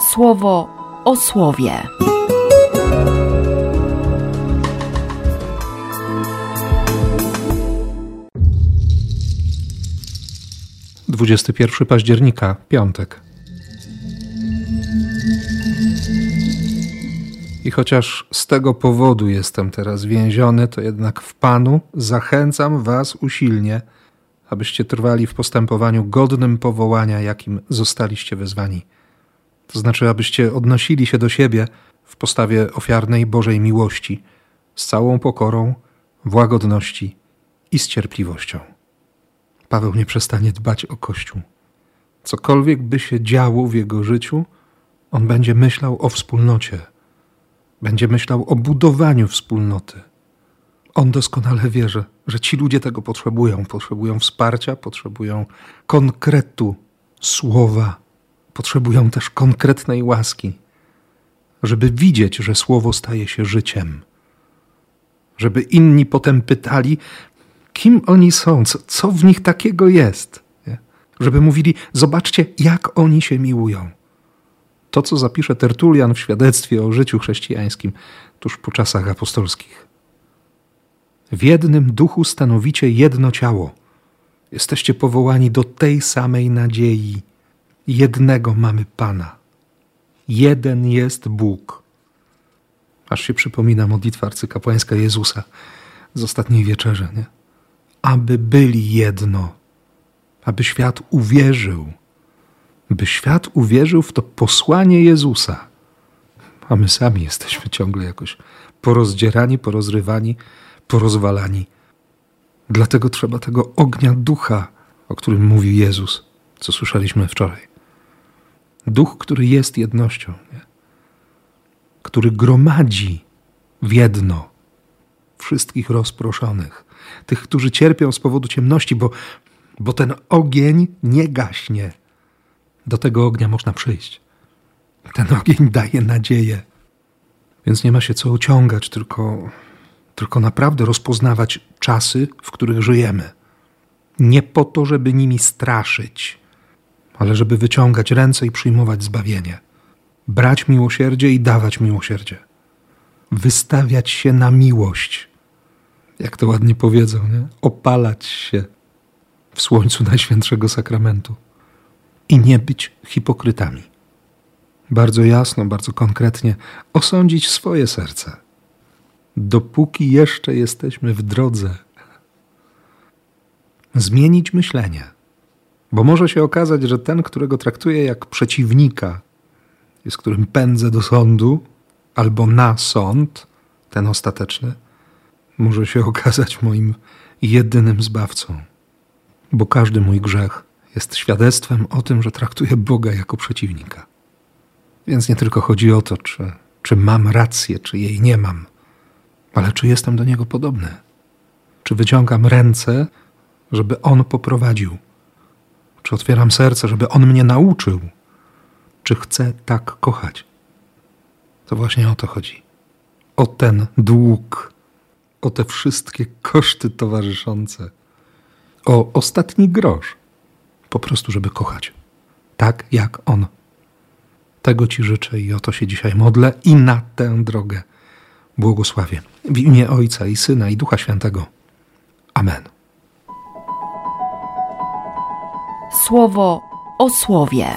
słowo o słowie. Dwudziesty pierwszy października, piątek. I chociaż z tego powodu jestem teraz więziony, to jednak w Panu zachęcam Was usilnie, abyście trwali w postępowaniu godnym powołania, jakim zostaliście wezwani. To znaczy, abyście odnosili się do siebie w postawie ofiarnej Bożej miłości, z całą pokorą, w łagodności i z cierpliwością. Paweł nie przestanie dbać o Kościół. Cokolwiek by się działo w jego życiu, on będzie myślał o wspólnocie, będzie myślał o budowaniu wspólnoty. On doskonale wierzy, że ci ludzie tego potrzebują. Potrzebują wsparcia, potrzebują konkretu słowa, potrzebują też konkretnej łaski, żeby widzieć, że słowo staje się życiem. Żeby inni potem pytali, kim oni są, co, co w nich takiego jest. Nie? Żeby mówili, zobaczcie, jak oni się miłują. To, co zapisze Tertulian w świadectwie o życiu chrześcijańskim tuż po czasach apostolskich. W jednym duchu stanowicie jedno ciało. Jesteście powołani do tej samej nadziei. Jednego mamy Pana. Jeden jest Bóg. Aż się przypomina modlitwa arcykapłańska Jezusa z ostatniej wieczerzy, nie? Aby byli jedno, aby świat uwierzył, by świat uwierzył w to posłanie Jezusa. A my sami jesteśmy ciągle jakoś porozdzierani, porozrywani, porozwalani. Dlatego trzeba tego ognia ducha, o którym mówił Jezus, co słyszeliśmy wczoraj. Duch, który jest jednością, nie? który gromadzi w jedno wszystkich rozproszonych, tych, którzy cierpią z powodu ciemności, bo, bo ten ogień nie gaśnie. Do tego ognia można przyjść. Ten ogień daje nadzieję. Więc nie ma się co uciągać, tylko tylko naprawdę rozpoznawać czasy, w których żyjemy. Nie po to, żeby nimi straszyć, ale żeby wyciągać ręce i przyjmować zbawienie. Brać miłosierdzie i dawać miłosierdzie. Wystawiać się na miłość. Jak to ładnie powiedzą, nie? Opalać się w słońcu Najświętszego Sakramentu. I nie być hipokrytami. Bardzo jasno, bardzo konkretnie osądzić swoje serce dopóki jeszcze jesteśmy w drodze. Zmienić myślenie, bo może się okazać, że ten, którego traktuję jak przeciwnika, z którym pędzę do sądu albo na sąd, ten ostateczny, może się okazać moim jedynym zbawcą, bo każdy mój grzech jest świadectwem o tym, że traktuję Boga jako przeciwnika. Więc nie tylko chodzi o to, czy, czy mam rację, czy jej nie mam ale czy jestem do Niego podobny? Czy wyciągam ręce, żeby On poprowadził? Czy otwieram serce, żeby On mnie nauczył? Czy chcę tak kochać? To właśnie o to chodzi. O ten dług, o te wszystkie koszty towarzyszące, o ostatni grosz, po prostu, żeby kochać. Tak jak On. Tego Ci życzę i o to się dzisiaj modlę i na tę drogę błogosławię. W imię Ojca i Syna i Ducha Świętego. Amen. Słowo o słowie.